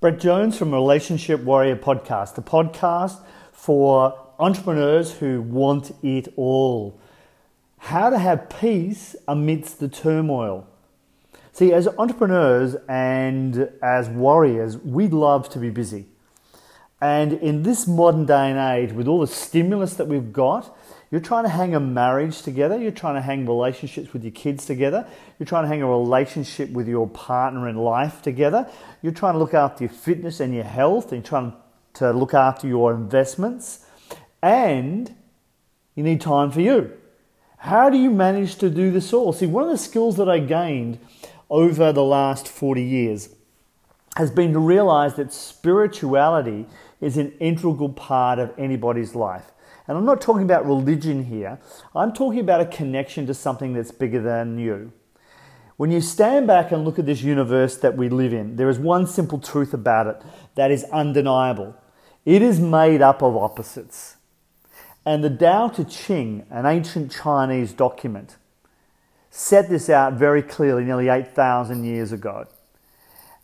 Brett Jones from Relationship Warrior Podcast, the podcast for entrepreneurs who want it all. How to have peace amidst the turmoil. See, as entrepreneurs and as warriors, we love to be busy. And in this modern day and age, with all the stimulus that we've got, you're trying to hang a marriage together, you're trying to hang relationships with your kids together, you're trying to hang a relationship with your partner in life together, you're trying to look after your fitness and your health, and you're trying to look after your investments, and you need time for you. How do you manage to do this all? See, one of the skills that I gained over the last 40 years has been to realize that spirituality is an integral part of anybody's life. And I'm not talking about religion here, I'm talking about a connection to something that's bigger than you. When you stand back and look at this universe that we live in, there is one simple truth about it that is undeniable. It is made up of opposites. And the Tao Te Ching, an ancient Chinese document, set this out very clearly nearly 8,000 years ago.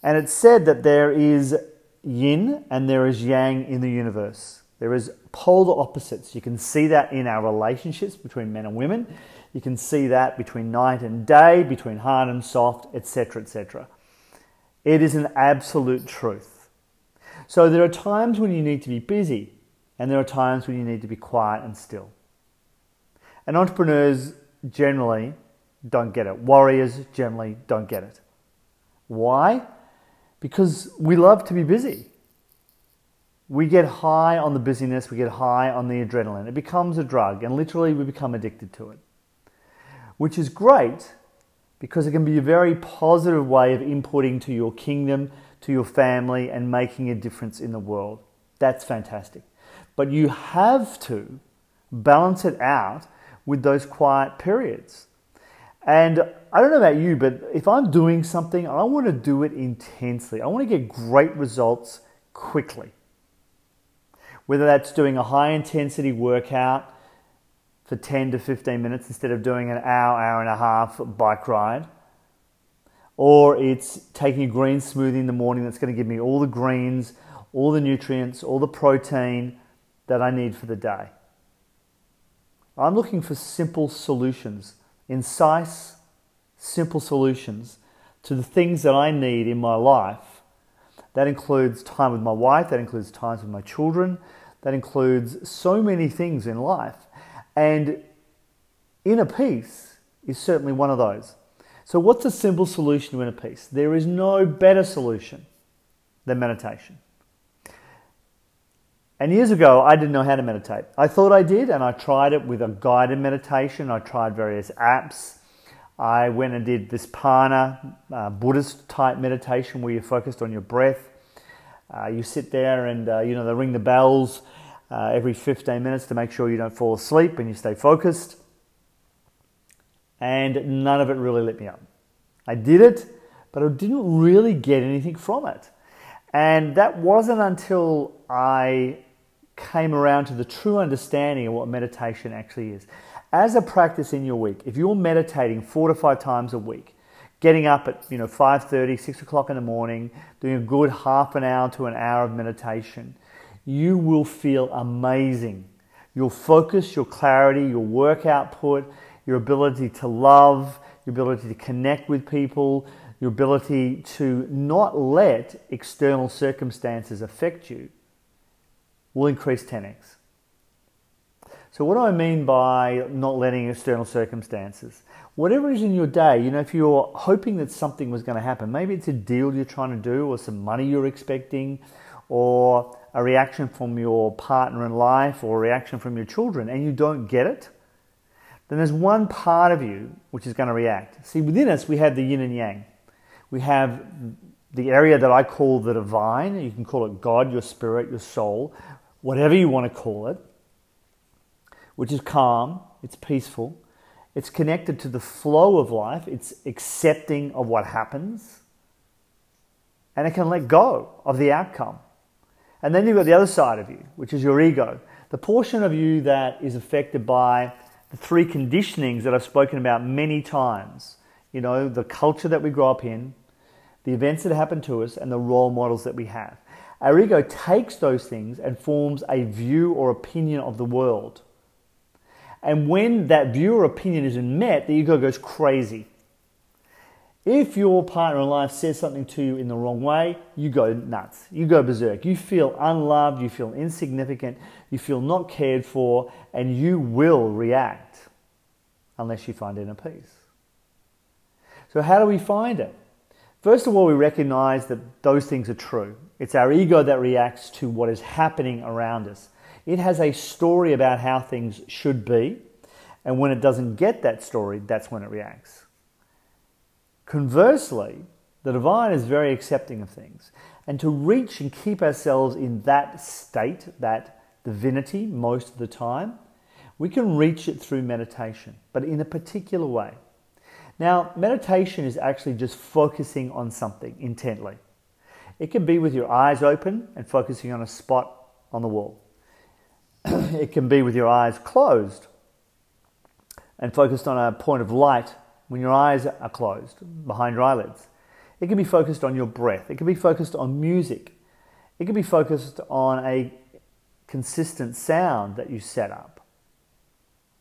And it said that there is yin and there is yang in the universe. There is polar opposites. You can see that in our relationships between men and women. You can see that between night and day, between hard and soft, etc., etc. It is an absolute truth. So there are times when you need to be busy, and there are times when you need to be quiet and still. And entrepreneurs generally don't get it. Warriors generally don't get it. Why? Because we love to be busy we get high on the busyness, we get high on the adrenaline. It becomes a drug, and literally we become addicted to it, which is great because it can be a very positive way of inputting to your kingdom, to your family, and making a difference in the world. That's fantastic. But you have to balance it out with those quiet periods. And I don't know about you, but if I'm doing something, I want to do it intensely. I want to get great results quickly whether that's doing a high intensity workout for 10 to 15 minutes instead of doing an hour, hour and a half bike ride, or it's taking a green smoothie in the morning that's going to give me all the greens, all the nutrients, all the protein that I need for the day. I'm looking for simple solutions, incise, simple solutions to the things that I need in my life. That includes time with my wife, that includes times with my children, that includes so many things in life. And inner peace is certainly one of those. So, what's a simple solution to inner peace? There is no better solution than meditation. And years ago, I didn't know how to meditate. I thought I did, and I tried it with a guided meditation. I tried various apps. I went and did Vipassana, uh, Buddhist type meditation where you're focused on your breath. Uh, you sit there and uh, you know they ring the bells uh, every 15 minutes to make sure you don't fall asleep and you stay focused. And none of it really lit me up. I did it, but I didn't really get anything from it. And that wasn't until I came around to the true understanding of what meditation actually is. As a practice in your week, if you're meditating four to five times a week, getting up at you know 5.30 6 o'clock in the morning doing a good half an hour to an hour of meditation you will feel amazing. Your focus your clarity your work output your ability to love your ability to connect with people your ability to not let external circumstances affect you will increase 10x so what do i mean by not letting external circumstances whatever is in your day, you know, if you're hoping that something was going to happen, maybe it's a deal you're trying to do or some money you're expecting or a reaction from your partner in life or a reaction from your children and you don't get it, then there's one part of you which is going to react. See, within us, we have the yin and yang. We have the area that I call the divine. You can call it God, your spirit, your soul, whatever you want to call it, which is calm, it's peaceful it's connected to the flow of life, it's accepting of what happens, and it can let go of the outcome. And then you've got the other side of you, which is your ego, the portion of you that is affected by the three conditionings that I've spoken about many times. You know, the culture that we grow up in, the events that happen to us, and the role models that we have. Our ego takes those things and forms a view or opinion of the world. And when that viewer opinion isn't met, the ego goes crazy. If your partner in life says something to you in the wrong way, you go nuts. You go berserk. You feel unloved, you feel insignificant, you feel not cared for, and you will react unless you find inner peace. So, how do we find it? First of all, we recognize that those things are true. It's our ego that reacts to what is happening around us. It has a story about how things should be, and when it doesn't get that story, that's when it reacts. Conversely, the divine is very accepting of things. And to reach and keep ourselves in that state, that divinity, most of the time, we can reach it through meditation, but in a particular way. Now, meditation is actually just focusing on something intently. It can be with your eyes open and focusing on a spot on the wall. it can be with your eyes closed and focused on a point of light when your eyes are closed behind your eyelids. It can be focused on your breath. It can be focused on music. It can be focused on a consistent sound that you set up.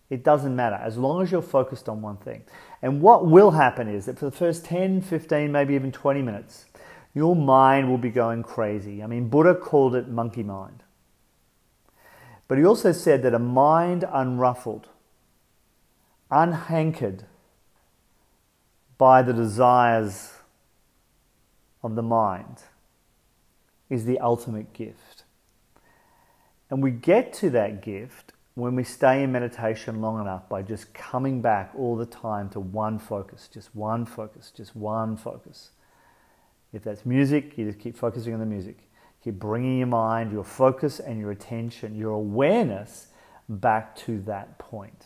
It doesn't matter as long as you're focused on one thing. And what will happen is that for the first 10, 15, maybe even 20 minutes, your mind will be going crazy. I mean, Buddha called it monkey mind. But he also said that a mind unruffled, unhankered by the desires of the mind is the ultimate gift. And we get to that gift when we stay in meditation long enough by just coming back all the time to one focus, just one focus, just one focus. If that's music, you just keep focusing on the music. Keep bringing your mind, your focus, and your attention, your awareness back to that point.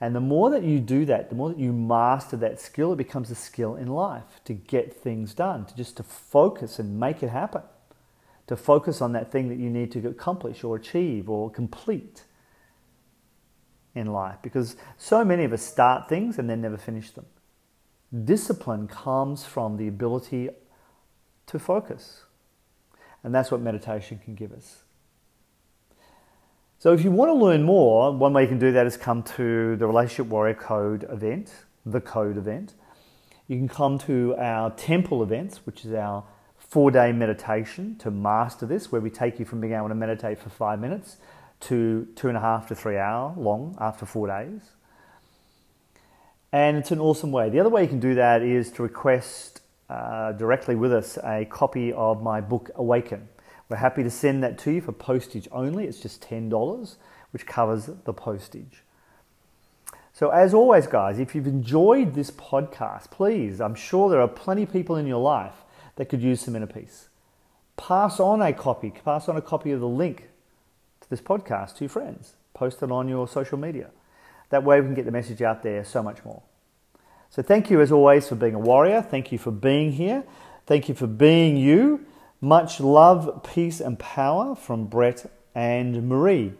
And the more that you do that, the more that you master that skill, it becomes a skill in life to get things done, to just to focus and make it happen, to focus on that thing that you need to accomplish or achieve or complete in life. Because so many of us start things and then never finish them. Discipline comes from the ability to focus. And that's what meditation can give us. So if you want to learn more, one way you can do that is come to the Relationship Warrior Code event, the Code event. You can come to our temple events, which is our four day meditation to master this, where we take you from being able to meditate for five minutes to two and a half to three hour long after four days. And it's an awesome way. The other way you can do that is to request uh, directly with us a copy of my book Awaken. We're happy to send that to you for postage only. It's just $10, which covers the postage. So, as always, guys, if you've enjoyed this podcast, please, I'm sure there are plenty of people in your life that could use some inner peace. Pass on a copy, pass on a copy of the link to this podcast to your friends. Post it on your social media. That way, we can get the message out there so much more. So, thank you as always for being a warrior. Thank you for being here. Thank you for being you. Much love, peace, and power from Brett and Marie.